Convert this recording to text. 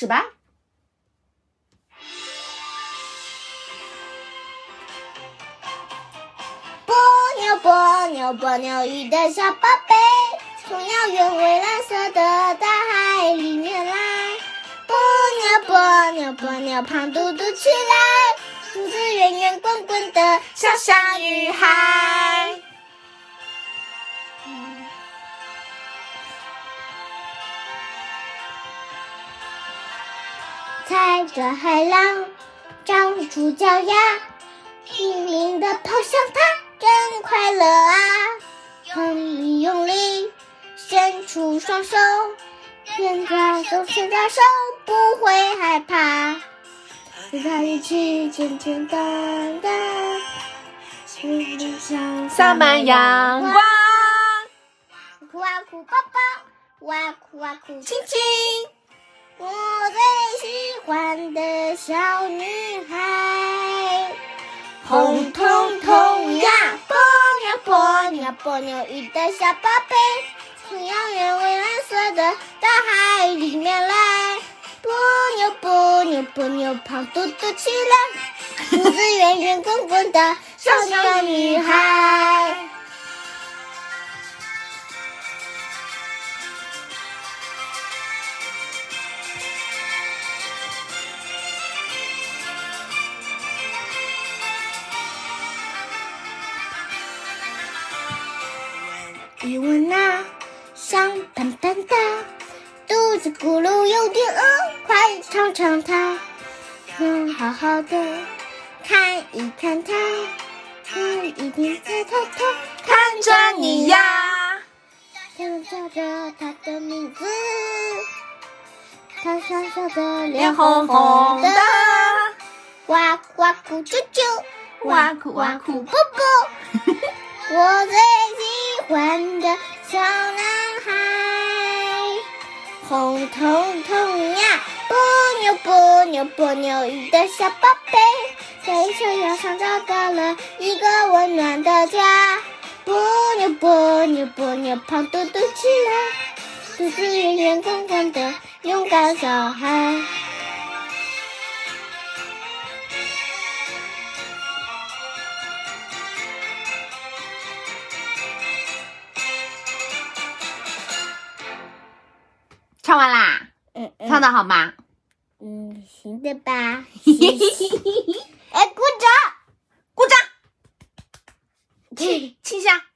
始吧。波妞波妞波妞鱼的小宝贝，从遥远蔚蓝色的大海里面来。波妞波妞波妞胖嘟嘟起来，肚子圆圆滚滚的小小女孩。踩着海浪，长出脚丫，拼命地跑向它，真快乐啊！用力用力，伸出双手，牵着手，牵着手，不会害怕。和它一起简简单单，一路上洒满阳光，哭啊哭，抱抱，哇哭啊哭，亲亲。小女孩，红彤彤呀，波妞波妞波妞鱼的小宝贝，从遥远蔚蓝色的大海里面来。波妞波妞波妞胖嘟嘟起来，肚子圆圆滚滚的小小女一闻啊，香喷喷的，肚子咕噜有点饿，快尝尝它。嗯，好好的看一看它，嗯，一定在偷偷看着你呀，想叫着它的名字，它小小的脸脸红红的的，，哇哭哇哭啾啾，哇哭哇哭啵啵。我最喜欢的小男孩，红彤彤呀，波妞波妞波妞鱼的小宝贝，在小腰上找到了一个温暖的家。波妞波妞波妞胖嘟嘟起来，肚子圆圆滚滚的勇敢小孩。唱完啦，嗯嗯唱的好吗？嗯，行的吧。嘿嘿嘿嘿嘿，哎，鼓掌。鼓掌，亲亲一下。